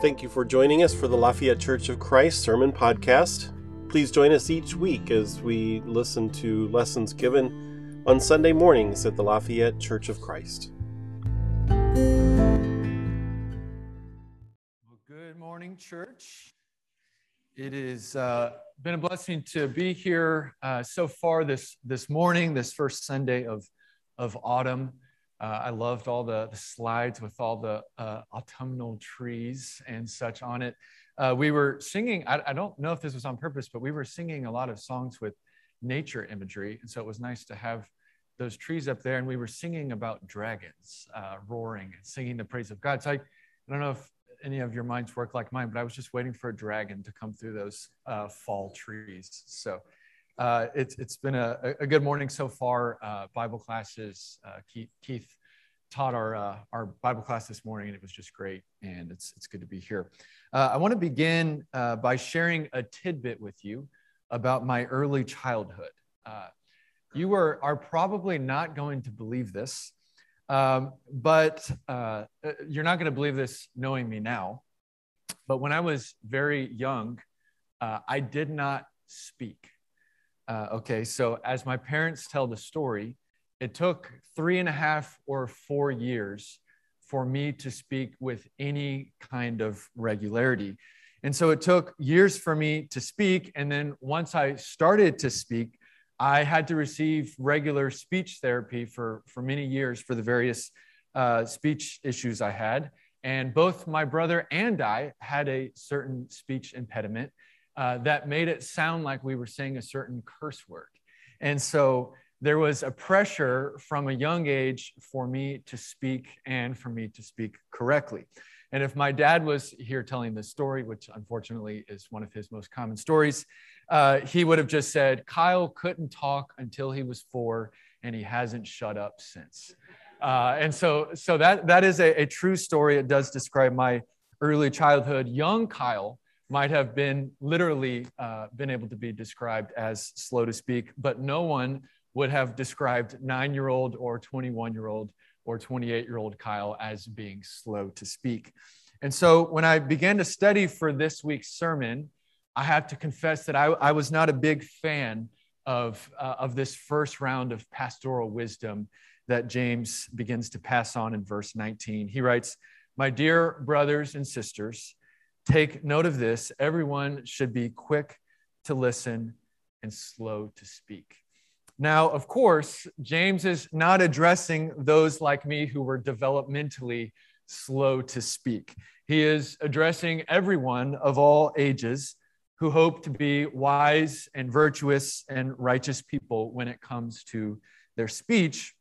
Thank you for joining us for the Lafayette Church of Christ Sermon Podcast. Please join us each week as we listen to lessons given on Sunday mornings at the Lafayette Church of Christ. Well, good morning, church. It has uh, been a blessing to be here uh, so far this, this morning, this first Sunday of, of autumn. Uh, I loved all the, the, slides with all the uh, autumnal trees and such on it. Uh, we were singing, I, I, don't know if this was on purpose, but we were singing a lot of songs with nature imagery. And so it was nice to have those trees up there. And we were singing about dragons uh, roaring and singing the praise of God. So I, I don't know if any of your minds work like mine, but I was just waiting for a dragon to come through those uh, fall trees. So uh, it's, it's been a, a, good morning so far. Uh, Bible classes, uh, Keith, Keith, taught our, uh, our Bible class this morning, and it was just great. And it's, it's good to be here. Uh, I want to begin by sharing a tidbit with you about my early childhood. you are, are probably not going to believe this, um, but you're not going to believe this knowing me now. But when I was very young, I did not speak. Uh, okay, so as my parents tell the story, it took three and a half or four years for me to speak with any kind of regularity. And so it took years for me to speak. And then once I started to speak, I had to receive regular speech therapy for, for many years for the various uh, speech issues I had. And both my brother and I had a certain speech impediment uh, that made it sound like we were saying a certain curse word. And so there was a pressure from a young age for me to speak and for me to speak correctly. And if my dad was here telling this story, which unfortunately is one of his most common stories, uh, he would have just said, Kyle couldn't talk until he was four, and he hasn't shut up since. Uh, and so, so that, that is a, a true story. It does describe my early childhood. Young Kyle might have been literally uh, been able to be described as slow to speak, but no one would have described nine year old or 21 year old or 28 year old Kyle as being slow to speak. And so when I began to study for this week's sermon, I have to confess that I, I was not a big fan of, uh, of this first round of pastoral wisdom that James begins to pass on in verse 19. He writes, My dear brothers and sisters, Take note of this everyone should be quick to listen and slow to speak. Now, of course, James is not addressing those like me who were developmentally slow to speak. He is addressing everyone of all ages who hope to be wise and virtuous and righteous people when it comes to their speech.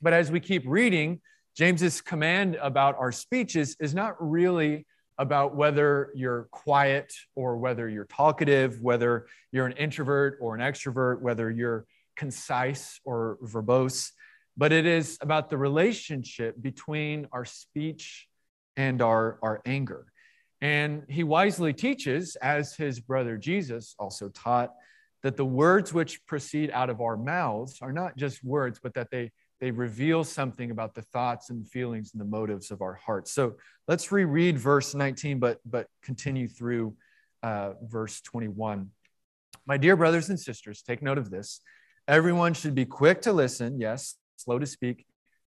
But as we keep reading, James's command about our speeches is not really about whether you're quiet or whether you're talkative, whether you're an introvert or an extrovert, whether you're concise or verbose, but it is about the relationship between our speech and our, our anger. And he wisely teaches, as his brother Jesus also taught, that the words which proceed out of our mouths are not just words, but that they they reveal something about the thoughts and feelings and the motives of our hearts. So let's reread verse 19, but, but continue through uh, verse 21. My dear brothers and sisters, take note of this. Everyone should be quick to listen, yes, slow to speak,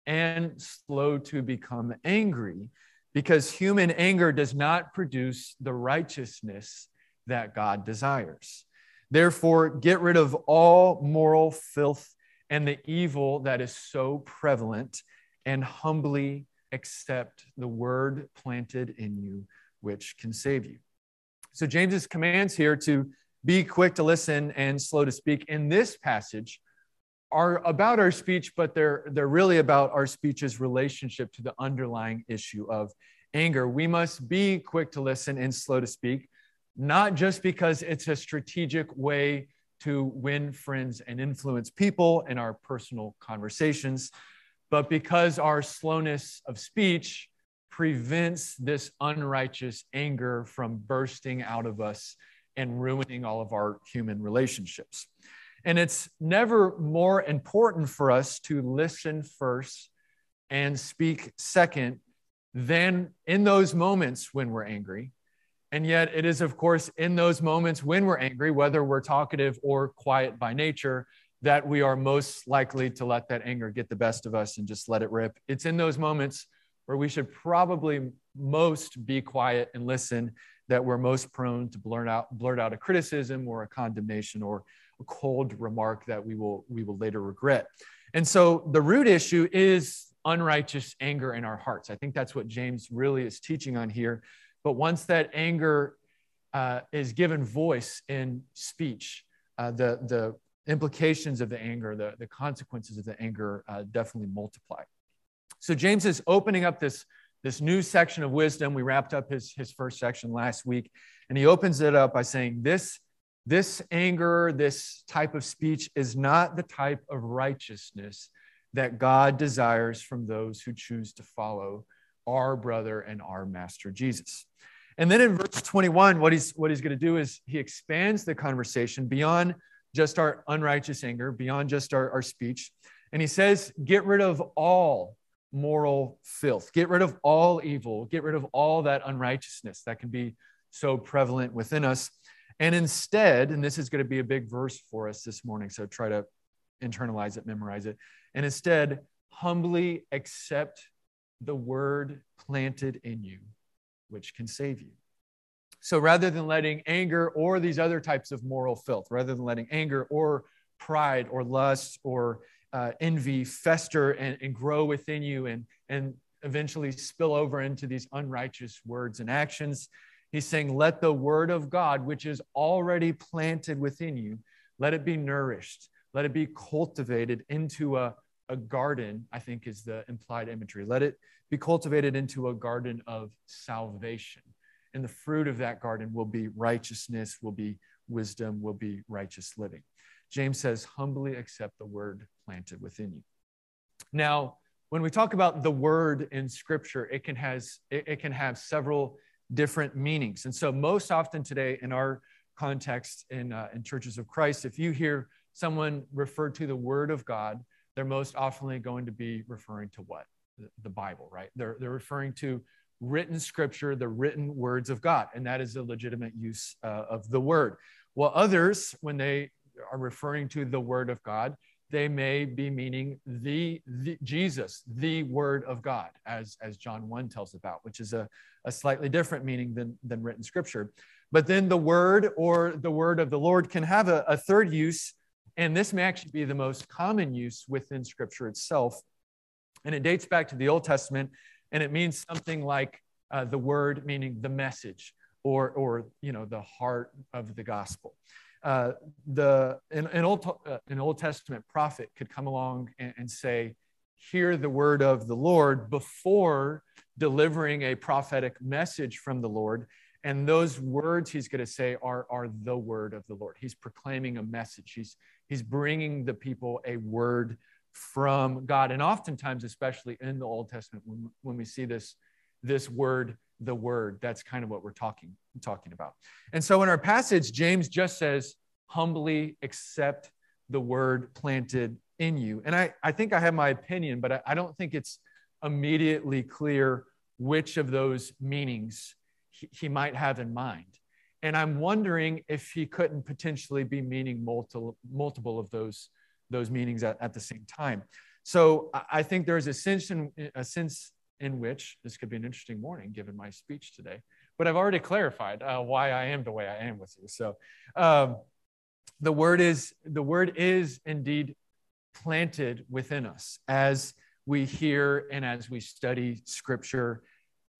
and slow to become angry, because human anger does not produce the righteousness that God desires. Therefore, get rid of all moral filth and the evil that is so prevalent and humbly accept the word planted in you, which can save you. So, James's commands here to be quick to listen and slow to speak in this passage are about our speech, but they're, they're really about our speech's relationship to the underlying issue of anger. We must be quick to listen and slow to speak, not just because it's a strategic way to win friends and influence people in our personal conversations, but because our slowness of speech prevents this unrighteous anger from bursting out of us and ruining all of our human relationships. And it's never more important for us to listen first and speak second than in those moments when we're angry. And yet, it is, of course, in those moments when we're angry, whether we're talkative or quiet by nature, that we are most likely to let that anger get the best of us and just let it rip. It's in those moments where we should probably most be quiet and listen that we're most prone to blurt out, blurt out a criticism or a condemnation or a cold remark that we will, we will later regret. And so the root issue is unrighteous anger in our hearts. I think that's what James really is teaching on here. But once that anger uh, is given voice in speech, uh, the, the implications of the anger, the, the consequences of the anger uh, definitely multiply. So James is opening up this, this new section of wisdom. We wrapped up his, his first section last week, and he opens it up by saying, This, this anger, this type of speech is not the type of righteousness that God desires from those who choose to follow our brother and our master Jesus. And then in verse 21, what he's, what he's going to do is he expands the conversation beyond just our unrighteous anger, beyond just our, our speech. And he says, get rid of all moral filth, get rid of all evil, get rid of all that unrighteousness that can be so prevalent within us. And instead, and this is going to be a big verse for us this morning, so try to internalize it, memorize it. And instead, humbly accept the word planted in you, which can save you. So rather than letting anger or these other types of moral filth, rather than letting anger or pride or lust or uh, envy fester and, and grow within you and, and eventually spill over into these unrighteous words and actions, he's saying, let the word of God, which is already planted within you, let it be nourished, let it be cultivated into a, a garden, I think is the implied imagery. Let it be cultivated into a garden of salvation and the fruit of that garden will be righteousness, will be wisdom, will be righteous living. James says, humbly accept the word planted within you. Now, when we talk about the word in scripture, it can, has, it, it can have several different meanings. And so, most often today in our context in, uh, in churches of Christ, if you hear someone refer to the word of God, they're most often going to be referring to what? The, Bible, right? They're, they're referring to written scripture, the written words of God. And that is a legitimate use uh, of the word. While others, when they are referring to the word of God, they may be meaning the, the Jesus, the word of God, as, as John 1 tells about, which is a, a slightly different meaning than, than written scripture. But then the word or the word of the Lord can have a, a third use, and this may actually be the most common use within scripture itself. And it dates back to the Old Testament and it means something like uh, the word meaning the message or, or you know, the heart of the gospel. Uh, the, an, an, Old, uh, an Old Testament prophet could come along and, and say, hear the word of the Lord before delivering a prophetic message from the Lord. And those words he's going to say are, are the word of the Lord. He's proclaiming a message. He's, he's bringing the people a word from God. And oftentimes, especially in the Old Testament, when, when we see this, this word, the word, that's kind of what we're talking, talking about. And so in our passage, James just says, humbly accept the word planted in you. And I, I think I have my opinion, but I, I don't think it's immediately clear which of those meanings he, he might have in mind. And I'm wondering if he couldn't potentially be meaning multiple, multiple of those those meanings at, at the same time. So I think there's a sense in a sense in which this could be an interesting morning given my speech today. But I've already clarified uh, why I am the way I am with you. So um, the word is the word is indeed planted within us as we hear and as we study Scripture,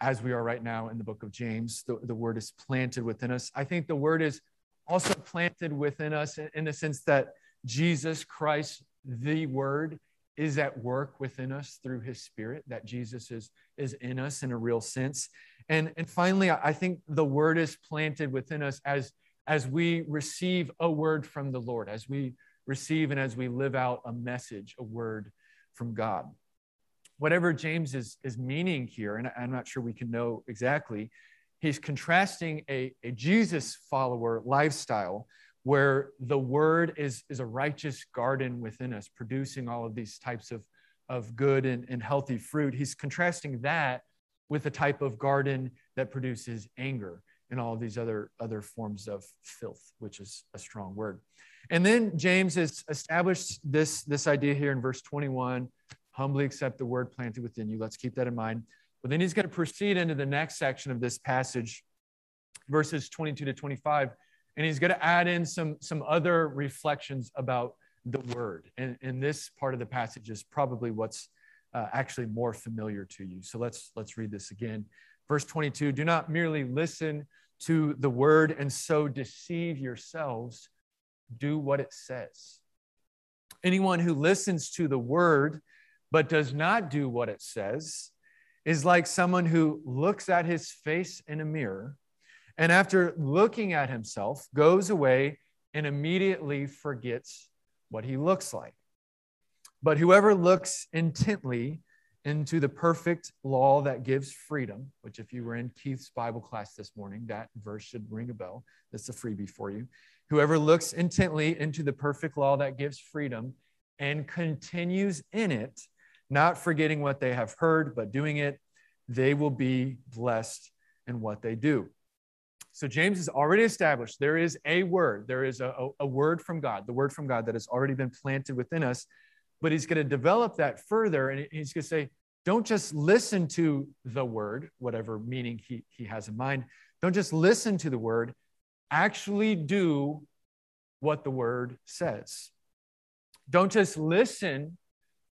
as we are right now in the book of James. The, the word is planted within us. I think the word is also planted within us in, in the sense that Jesus Christ, the Word, is at work within us through his spirit that jesus is is in us in a real sense. And and finally i think the word is planted within us as as we receive a word from the lord as we receive and as we live out a message a word from god. Whatever james is is meaning here and i'm not sure we can know exactly he's contrasting a, a jesus follower lifestyle where the word is, is a righteous garden within us, producing all of these types of, of good and, and healthy fruit. He's contrasting that with a type of garden that produces anger and all these other, other forms of filth, which is a strong word. And then James has established this, this idea here in verse 21 humbly accept the word planted within you. Let's keep that in mind. But then he's going to proceed into the next section of this passage, verses 22 to 25, and he's going to add in some, some other reflections about the word. And, and this part of the passage is probably what's uh, actually more familiar to you. So let's, let's read this again. Verse 22 Do not merely listen to the word and so deceive yourselves, do what it says. Anyone who listens to the word but does not do what it says is like someone who looks at his face in a mirror and after looking at himself goes away and immediately forgets what he looks like. But whoever looks intently into the perfect law that gives freedom, which, if you were in Keith's Bible class this morning, that verse should ring a bell. That's a freebie for you. Whoever looks intently into the perfect law that gives freedom and continues in it, not forgetting what they have heard, but doing it, they will be blessed in what they do. So James has already established there is a word, there is a, a, word from God, the word from God that has already been planted within us. But he's going to develop that further and he's going to say, don't just listen to the word, whatever meaning he, he has in mind. Don't just listen to the word, actually do what the word says. Don't just listen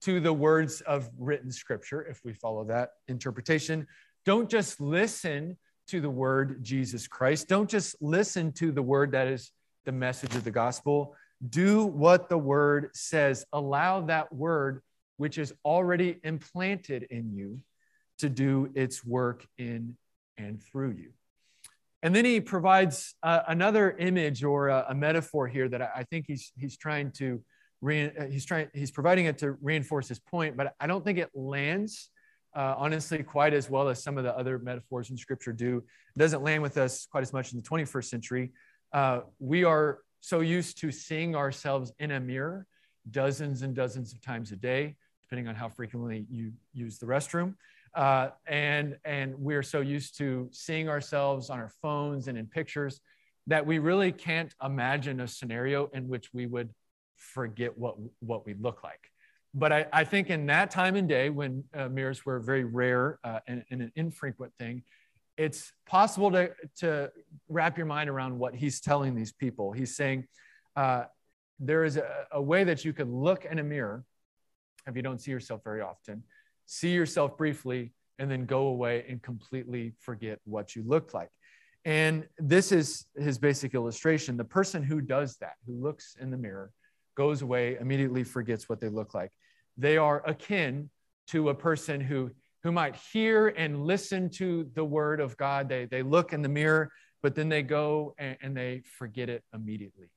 to the words of written scripture, if we follow that interpretation. Don't just listen to the word Jesus Christ. Don't just listen to the word that is the message of the gospel. Do what the word says. Allow that word, which is already implanted in you, to do its work in and through you. And then he provides uh, another image or a, a, metaphor here that I, I think he's, he's trying to re- uh, he's trying he's providing it to reinforce his point, but I don't think it lands uh, honestly quite as well as some of the other metaphors in Scripture do. It doesn't land with us quite as much in the 21st century. Uh, we are so used to seeing ourselves in a mirror dozens and dozens of times a day, depending on how frequently you use the restroom. Uh, and and we're so used to seeing ourselves on our phones and in pictures that we really can't imagine a scenario in which we would forget what what we look like. But I, I think in that time and day when uh, mirrors were very rare uh, and, and, an infrequent thing, it's possible to, to wrap your mind around what he's telling these people. He's saying uh, there is a, a way that you can look in a mirror if you don't see yourself very often, see yourself briefly, and then go away and completely forget what you looked like. And this is his basic illustration. The person who does that, who looks in the mirror, goes away, immediately forgets what they look like. They are akin to a person who, who might hear and listen to the word of God. They, they look in the mirror, but then they go and, and they forget it immediately.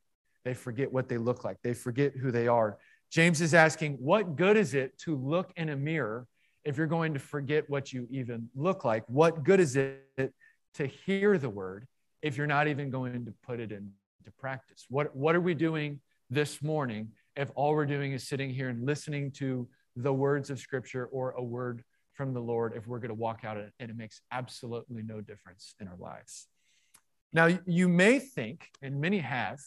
They forget what they look like, they forget who they are. James is asking, What good is it to look in a mirror if you're going to forget what you even look like? What good is it to hear the word if you're not even going to put it into practice? What, what are we doing this morning if all we're doing is sitting here and listening to the words of Scripture or a word from the Lord, if we're going to walk out and it makes absolutely no difference in our lives. Now, you may think, and many have,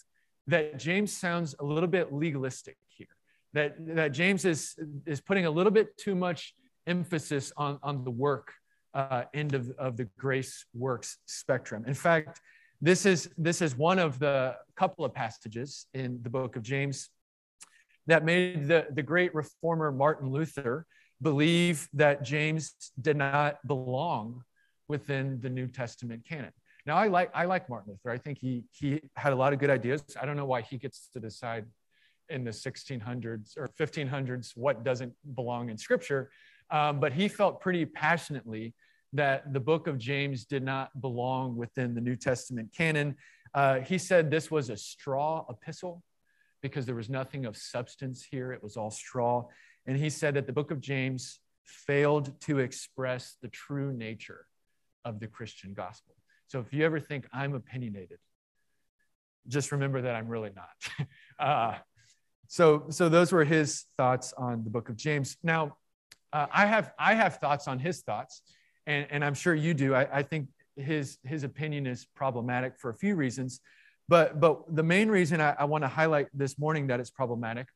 that James sounds a little bit legalistic here, that, that James is, is putting a little bit too much emphasis on, on the work uh, end of, of the grace works spectrum. In fact, this is, this is one of the couple of passages in the book of James that made the, the great reformer Martin Luther believe that James did not belong within the New Testament canon. Now, I like, I like Martin Luther. I think he, he had a lot of good ideas. I don't know why he gets to decide in the 1600s or 1500s what doesn't belong in scripture, um, but he felt pretty passionately that the book of James did not belong within the New Testament canon. Uh, he said this was a straw epistle because there was nothing of substance here, it was all straw. And he said that the book of James failed to express the true nature of the Christian gospel. So if you ever think I'm opinionated, just remember that I'm really not. uh, so, so those were his thoughts on the book of James. Now, uh, I have I have thoughts on his thoughts, and, and I'm sure you do. I, I think his, his opinion is problematic for a few reasons. But, but the main reason I, I want to highlight this morning that it's problematic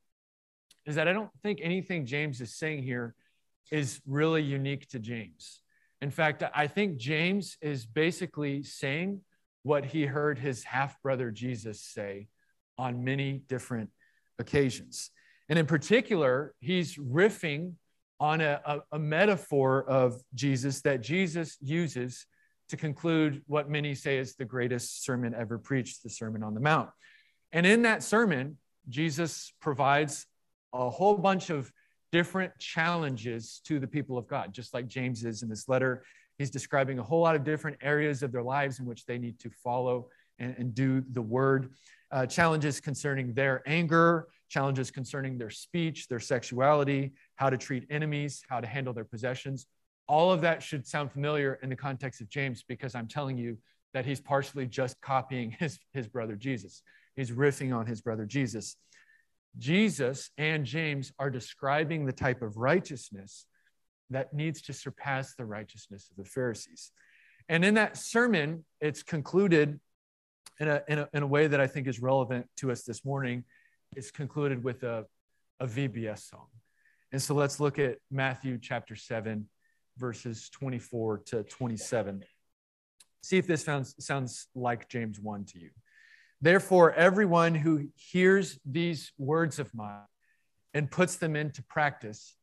is that I don't think anything James is saying here is really unique to James. In fact, I think James is basically saying what he heard his half brother Jesus say on many different occasions. And in particular, he's riffing on a, a, a, metaphor of Jesus that Jesus uses to conclude what many say is the greatest sermon ever preached, the Sermon on the Mount. And in that sermon, Jesus provides a whole bunch of different challenges to the people of God, just like James is in this letter. He's describing a whole lot of different areas of their lives in which they need to follow and, and do the word. Uh, challenges concerning their anger, challenges concerning their speech, their sexuality, how to treat enemies, how to handle their possessions. All of that should sound familiar in the context of James because I'm telling you that he's partially just copying his, his brother Jesus. He's riffing on his brother Jesus. Jesus and James are describing the type of righteousness that needs to surpass the righteousness of the Pharisees. And in that sermon, it's concluded in a, in a, in a way that I think is relevant to us this morning. It's concluded with a, a VBS song. And so let's look at Matthew chapter 7, verses 24 to 27. See if this sounds, sounds like James 1 to you. Therefore, everyone who hears these words of mine and puts them into practice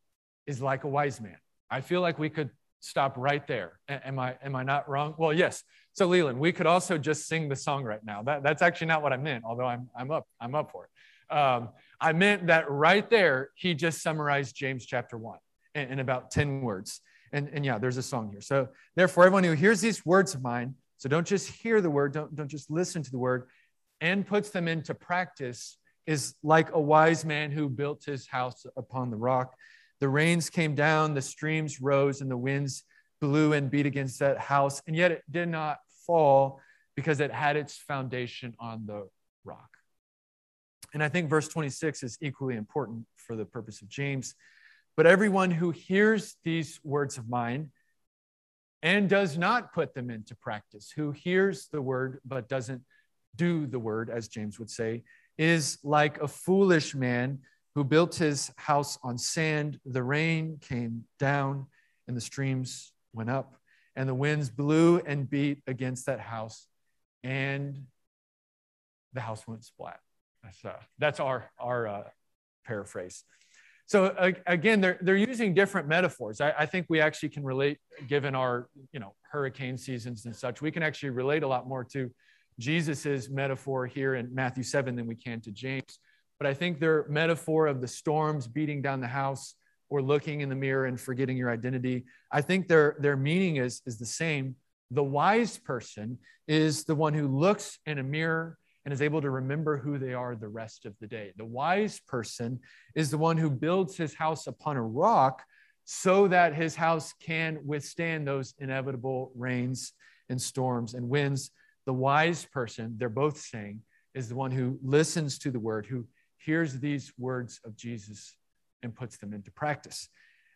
is like a wise man. I feel like we could stop right there. Am I am I not wrong? Well, yes. So Leland, we could also just sing the song right now. That, that's actually not what I meant, although I'm I'm up I'm up for it. Um, I meant that right there, he just summarized James chapter one in, in about 10 words. And, and yeah, there's a song here. So therefore, everyone who hears these words of mine, so don't just hear the word, don't, don't just listen to the word, and puts them into practice is like a wise man who built his house upon the rock. The rains came down, the streams rose, and the winds blew and beat against that house, and yet it did not fall because it had its foundation on the rock. And I think verse 26 is equally important for the purpose of James. But everyone who hears these words of mine and does not put them into practice, who hears the word but doesn't do the word, as James would say, is like a foolish man who built his house on sand. The rain came down and the streams went up, and the winds blew and beat against that house, and the house went splat. That's, uh, that's our, our uh, paraphrase. So again, they're, they're using different metaphors. I, I, think we actually can relate, given our you know hurricane seasons and such, we can actually relate a lot more to Jesus's metaphor here in Matthew 7 than we can to James. But I think their metaphor of the storms beating down the house or looking in the mirror and forgetting your identity, I think their, their meaning is, is the same. The wise person is the one who looks in a mirror and is able to remember who they are the rest of the day. The wise person is the one who builds his house upon a rock so that his house can withstand those inevitable rains and storms and winds the wise person, they're both saying, is the one who listens to the word, who hears these words of Jesus and puts them into practice.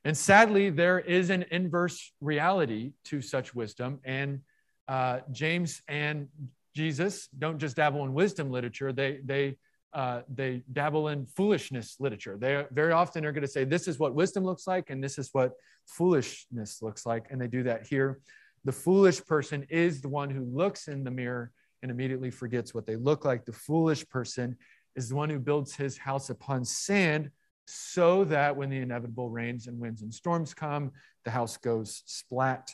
And sadly, there is an inverse reality to such wisdom. And uh, James and Jesus don't just dabble in wisdom literature, they, they, uh, they dabble in foolishness literature. They very often are going to say, This is what wisdom looks like, and this is what foolishness looks like. And they do that here. The foolish person is the one who looks in the mirror and immediately forgets what they look like. The foolish person is the one who builds his house upon sand so that when the inevitable rains and winds and storms come, the house goes splat.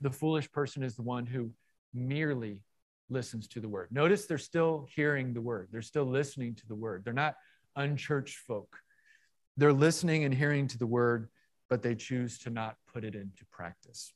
The foolish person is the one who merely listens to the word. Notice they're still hearing the word, they're still listening to the word. They're not unchurched folk. They're listening and hearing to the word, but they choose to not put it into practice.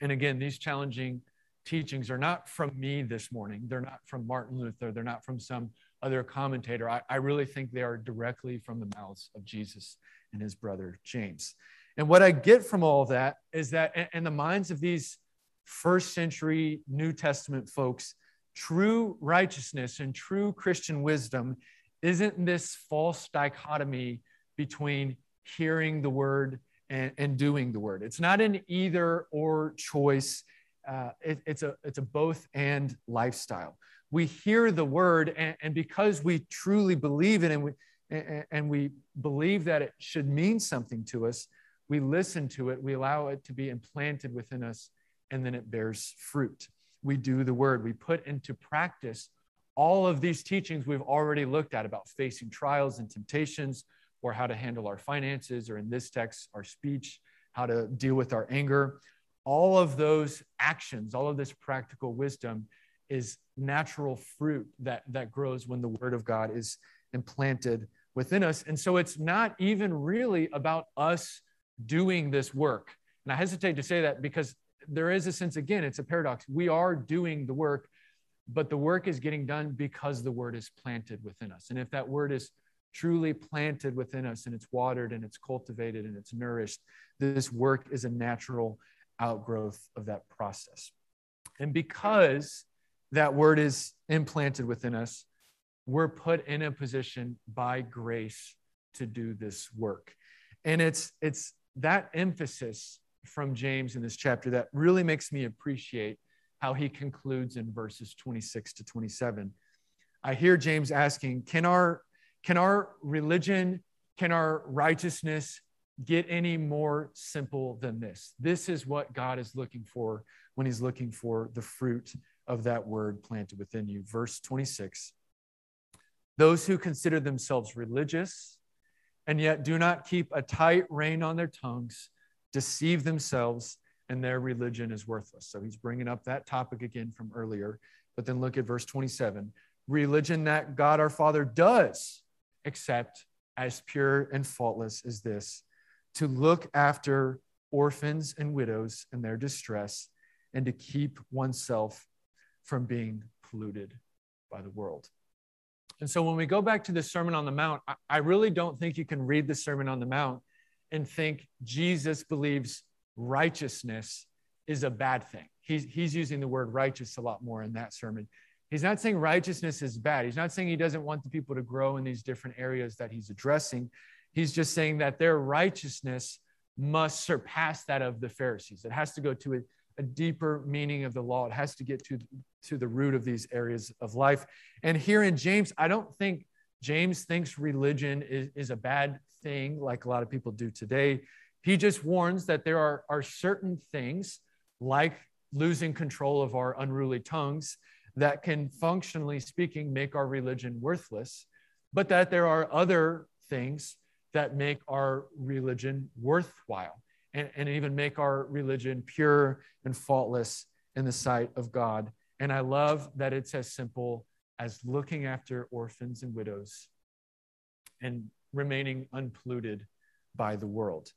And again, these challenging teachings are not from me this morning. They're not from Martin Luther. They're not from some other commentator. I, I, really think they are directly from the mouths of Jesus and his brother James. And what I get from all of that is that in the minds of these first century New Testament folks, true righteousness and true Christian wisdom isn't this false dichotomy between hearing the word and, and doing the word. It's not an either or choice. Uh, it, it's a it's a both and lifestyle. We hear the word, and, and because we truly believe it, and we and, and we believe that it should mean something to us, we listen to it. We allow it to be implanted within us, and then it bears fruit. We do the word. We put into practice all of these teachings we've already looked at about facing trials and temptations, or how to handle our finances, or in this text, our speech, how to deal with our anger. All of those actions, all of this practical wisdom is natural fruit that, that grows when the word of God is implanted within us. And so it's not even really about us doing this work. And I hesitate to say that because there is a sense, again, it's a paradox. We are doing the work, but the work is getting done because the word is planted within us. And if that word is truly planted within us and it's watered and it's cultivated and it's nourished, this work is a natural outgrowth of that process. And because that word is implanted within us, we're put in a position by grace to do this work. And it's it's that emphasis from James in this chapter that really makes me appreciate how he concludes in verses 26 to 27. I hear James asking, can our can our religion, can our righteousness get any more simple than this? This is what God is looking for when he's looking for the fruit of that word planted within you. Verse 26 Those who consider themselves religious and yet do not keep a tight rein on their tongues deceive themselves and their religion is worthless. So he's bringing up that topic again from earlier. But then look at verse 27 religion that God our Father does accept as pure and faultless as this to look after orphans and widows in their distress and to keep oneself from being polluted by the world. And so when we go back to the Sermon on the Mount, I really don't think you can read the Sermon on the Mount and think Jesus believes righteousness is a bad thing. He's, he's using the word righteous a lot more in that sermon. He's not saying righteousness is bad. He's not saying he doesn't want the people to grow in these different areas that he's addressing. He's just saying that their righteousness must surpass that of the Pharisees. It has to go to a, a deeper meaning of the law. It has to get to, to the root of these areas of life. And here in James, I don't think James thinks religion is, is a bad thing like a lot of people do today. He just warns that there are, are certain things like losing control of our unruly tongues that can functionally speaking make our religion worthless, but that there are other things that make our religion worthwhile and, and even make our religion pure and faultless in the sight of God. And I love that it's as simple as looking after orphans and widows and remaining unpolluted by the world.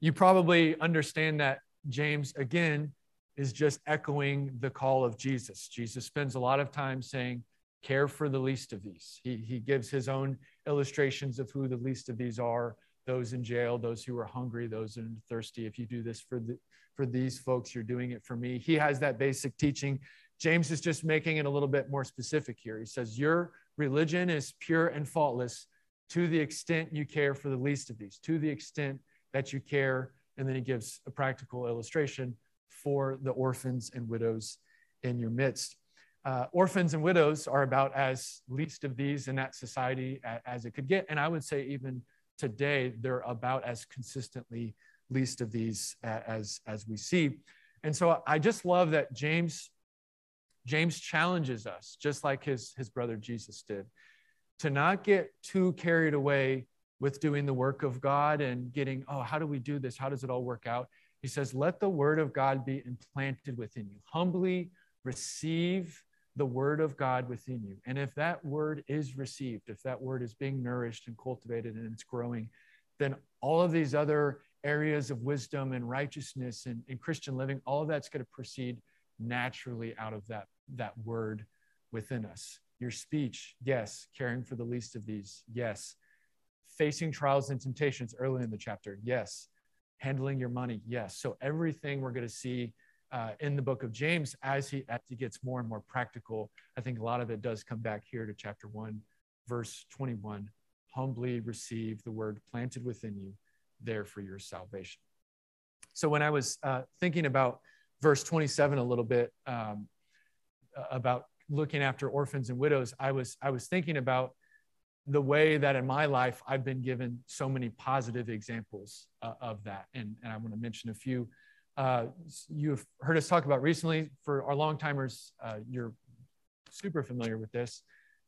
You probably understand that James, again, is just echoing the call of Jesus. Jesus spends a lot of time saying, Care for the least of these. He, he gives his own illustrations of who the least of these are those in jail, those who are hungry, those who are thirsty. If you do this for, the, for these folks, you're doing it for me. He has that basic teaching. James is just making it a little bit more specific here. He says, Your religion is pure and faultless to the extent you care for the least of these, to the extent that you care. And then he gives a practical illustration for the orphans and widows in your midst. Uh, orphans and widows are about as least of these in that society as it could get. And I would say, even today, they're about as consistently least of these as, as we see. And so I just love that James, James challenges us, just like his, his brother Jesus did to not get too carried away with doing the work of God and getting, oh, how do we do this? How does it all work out? He says, let the word of God be implanted within you. Humbly receive the word of God within you. And if that word is received, if that word is being nourished and cultivated and it's growing, then all of these other areas of wisdom and righteousness and, and Christian living, all of that's going to proceed naturally out of that, that word within us. Your speech, yes. Caring for the least of these, yes. Facing trials and temptations early in the chapter, yes. Handling your money, yes. So everything we're going to see uh, in the book of James as he as he gets more and more practical, I think a lot of it does come back here to chapter one, verse 21. Humbly receive the word planted within you, there for your salvation. so when I was uh, thinking about verse 27 a little bit um, about looking after orphans and widows, I was I was thinking about the way that in my life I've been given so many positive examples uh, of that, and, and I want to mention a few. Uh, you've heard us talk about recently. For our long timers, uh, you're super familiar with this.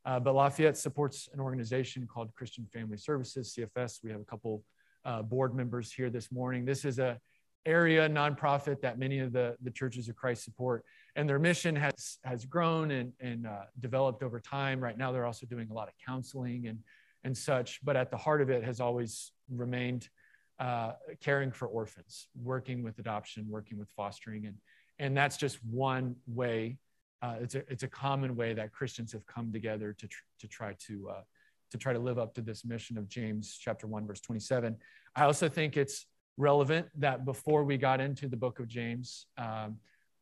Uh, but Lafayette supports an organization called Christian Family Services, CFS. We have a couple uh, board members here this morning. This is a area nonprofit that many of the, the churches of Christ support. And their mission has, has grown and, and uh, developed over time. Right now, they're also doing a lot of counseling and, and such. But at the heart of it has always remained uh, caring for orphans, working with adoption, working with fostering. And, and that's just one way. Uh, it's, a, it's a common way that Christians have come together to, tr- to try to, uh, to try to live up to this mission of James chapter 1, verse 27. I also think it's relevant that before we got into the book of James, um,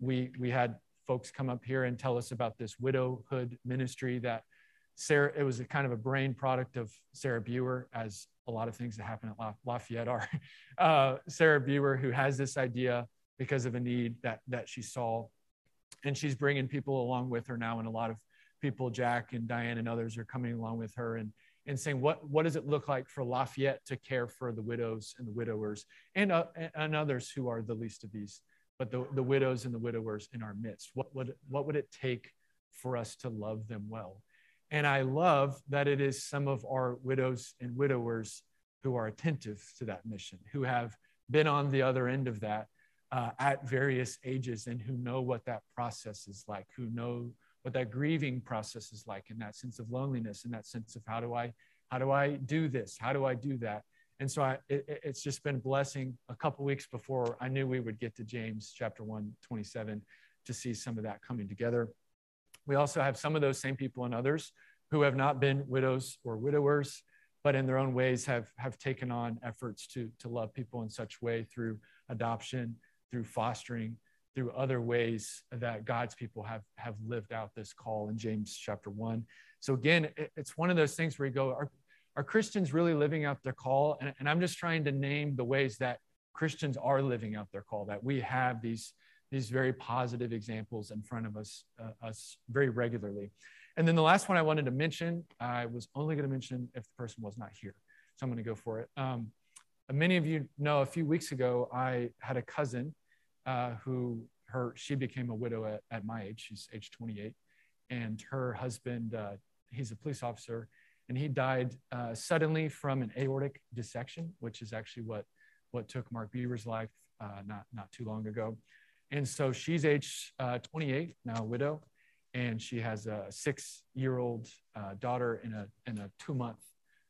we, we had folks come up here and tell us about this widowhood ministry that Sarah, it was a kind of a brain product of Sarah Buer, as a lot of things that happen at Lafayette are. Uh, Sarah Buer, who has this idea because of a need that, that she saw. And she's bringing people along with her now, and a lot of people, Jack and Diane and others, are coming along with her. And and saying what, what does it look like for Lafayette to care for the widows and the widowers and, uh, and others who are the least of these, but the, the widows and the widowers in our midst? What would, what would it take for us to love them well? And I love that it is some of our widows and widowers who are attentive to that mission, who have been on the other end of that uh, at various ages and who know what that process is like, who know what that grieving process is like in that sense of loneliness in that sense of how do i how do i do this how do i do that and so I, it, it's just been blessing a couple weeks before i knew we would get to james chapter 1 27 to see some of that coming together we also have some of those same people and others who have not been widows or widowers but in their own ways have have taken on efforts to to love people in such way through adoption through fostering through other ways that God's people have have lived out this call in James chapter one. So again, it's one of those things where you go, are, are Christians really living out their call? And, and I'm just trying to name the ways that Christians are living out their call, that we have these, these very positive examples in front of us, uh, us very regularly. And then the last one I wanted to mention, I was only going to mention if the person was not here. So I'm going to go for it. Um, many of you know a few weeks ago, I had a cousin uh, who her she became a widow at, at, my age. She's age 28, and her husband uh, he's a police officer, and he died uh, suddenly from an aortic dissection, which is actually what what took Mark Beaver's life uh, not not too long ago. And so she's age uh, 28 now, a widow, and she has a six-year-old uh, daughter and a and a two-month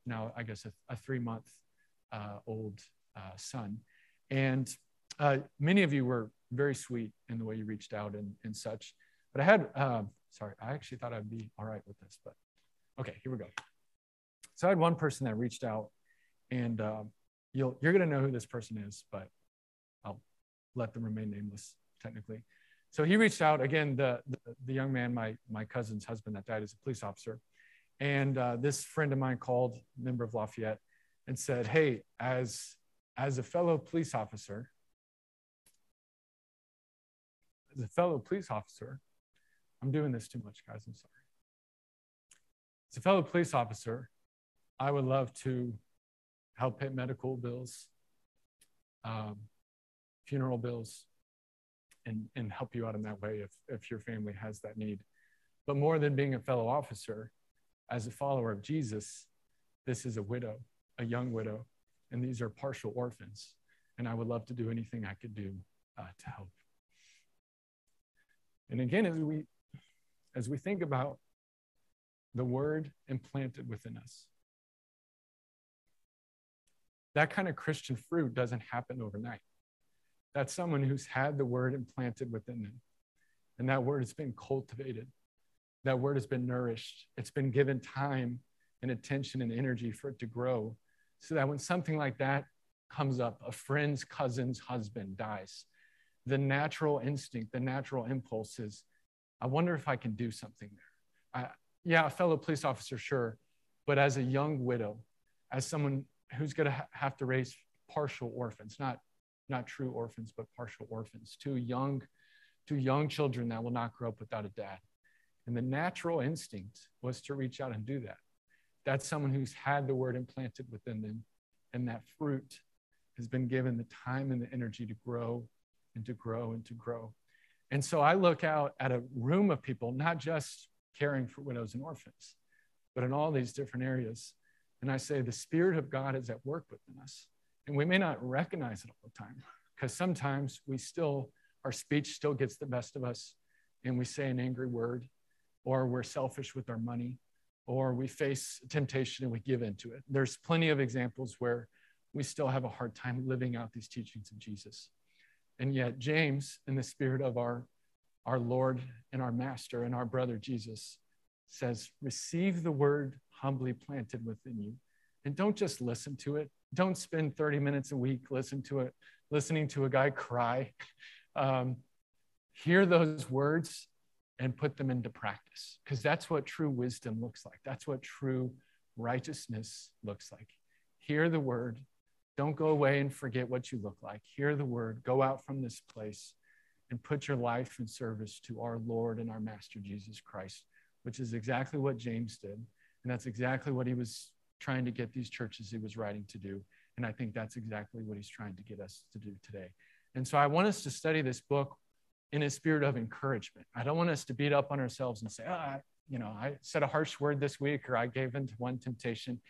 now I guess a, a three-month old son, and uh, many of you were very sweet in the way you reached out and, and such. But I had, sorry, I actually thought I'd be all right with this, but okay, here we go. So I had one person that reached out, and um, you'll, you're going to know who this person is, but I'll let them remain nameless technically. So he reached out again, the, the, the young man, my, my cousin's husband that died as a police officer. And uh, this friend of mine called, member of Lafayette, and said, Hey, as, as a fellow police officer, as a fellow police officer, I'm doing this too much, guys. I'm sorry. As a fellow police officer, I would love to help pay medical bills, um, funeral bills, and, and help you out in that way if, if your family has that need. But more than being a fellow officer, as a follower of Jesus, this is a widow, a young widow, and these are partial orphans. And I would love to do anything I could do uh, to help. And again, as we as we think about the word implanted within us, that kind of Christian fruit doesn't happen overnight. That's someone who's had the word implanted within them. And that word has been cultivated. That word has been nourished. It's been given time and attention and energy for it to grow. So that when something like that comes up, a friend's cousin's husband dies, the natural instinct, the natural impulse is, I wonder if I can do something there. I, yeah, a fellow police officer, sure, but as a young widow, as someone who's going to ha- have to raise partial orphans, not not true orphans, but partial orphans, two young, two young children that will not grow up without a dad. And the natural instinct was to reach out and do that. That's someone who's had the word implanted within them, and that fruit has been given the time and the energy to grow and to grow and to grow. And so I look out at a room of people, not just caring for widows and orphans, but in all these different areas. And I say, the Spirit of God is at work within us. And we may not recognize it all the time because sometimes we still, our speech still gets the best of us and we say an angry word or we're selfish with our money or we face temptation and we give into it. There's plenty of examples where we still have a hard time living out these teachings of Jesus. And yet, James, in the spirit of our, our Lord and our Master and our brother Jesus, says, Receive the word humbly planted within you. And don't just listen to it. Don't spend 30 minutes a week listen to it, listening to a guy cry. Um, hear those words and put them into practice because that's what true wisdom looks like. That's what true righteousness looks like. Hear the word. Don't go away and forget what you look like. Hear the word. Go out from this place and put your life in service to our Lord and our Master Jesus Christ, which is exactly what James did. And that's exactly what he was trying to get these churches he was writing to do. And I think that's exactly what he's trying to get us to do today. And so I want us to study this book in a spirit of encouragement. I don't want us to beat up on ourselves and say, ah, you know, I said a harsh word this week or I gave in to one temptation.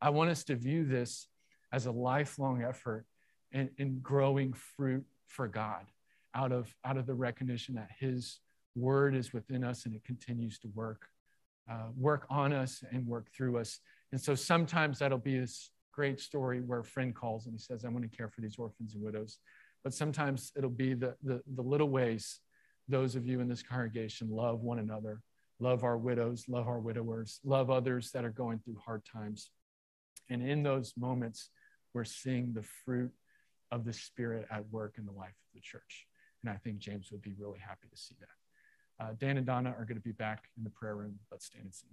I want us to view this as a lifelong effort in, in growing fruit for God out of, out of the recognition that His word is within us and it continues to work, uh, work on us and work through us. And so sometimes that'll be this great story where a friend calls and he says, I want to care for these orphans and widows but sometimes it'll be the, the, the little ways those of you in this congregation love one another, love our widows, love our widowers, love others that are going through hard times. And in those moments, we're seeing the fruit of the Spirit at work in the life of the church. And I think James would be really happy to see that. Uh, Dan and Donna are going to be back in the prayer room. Let's stand and sing.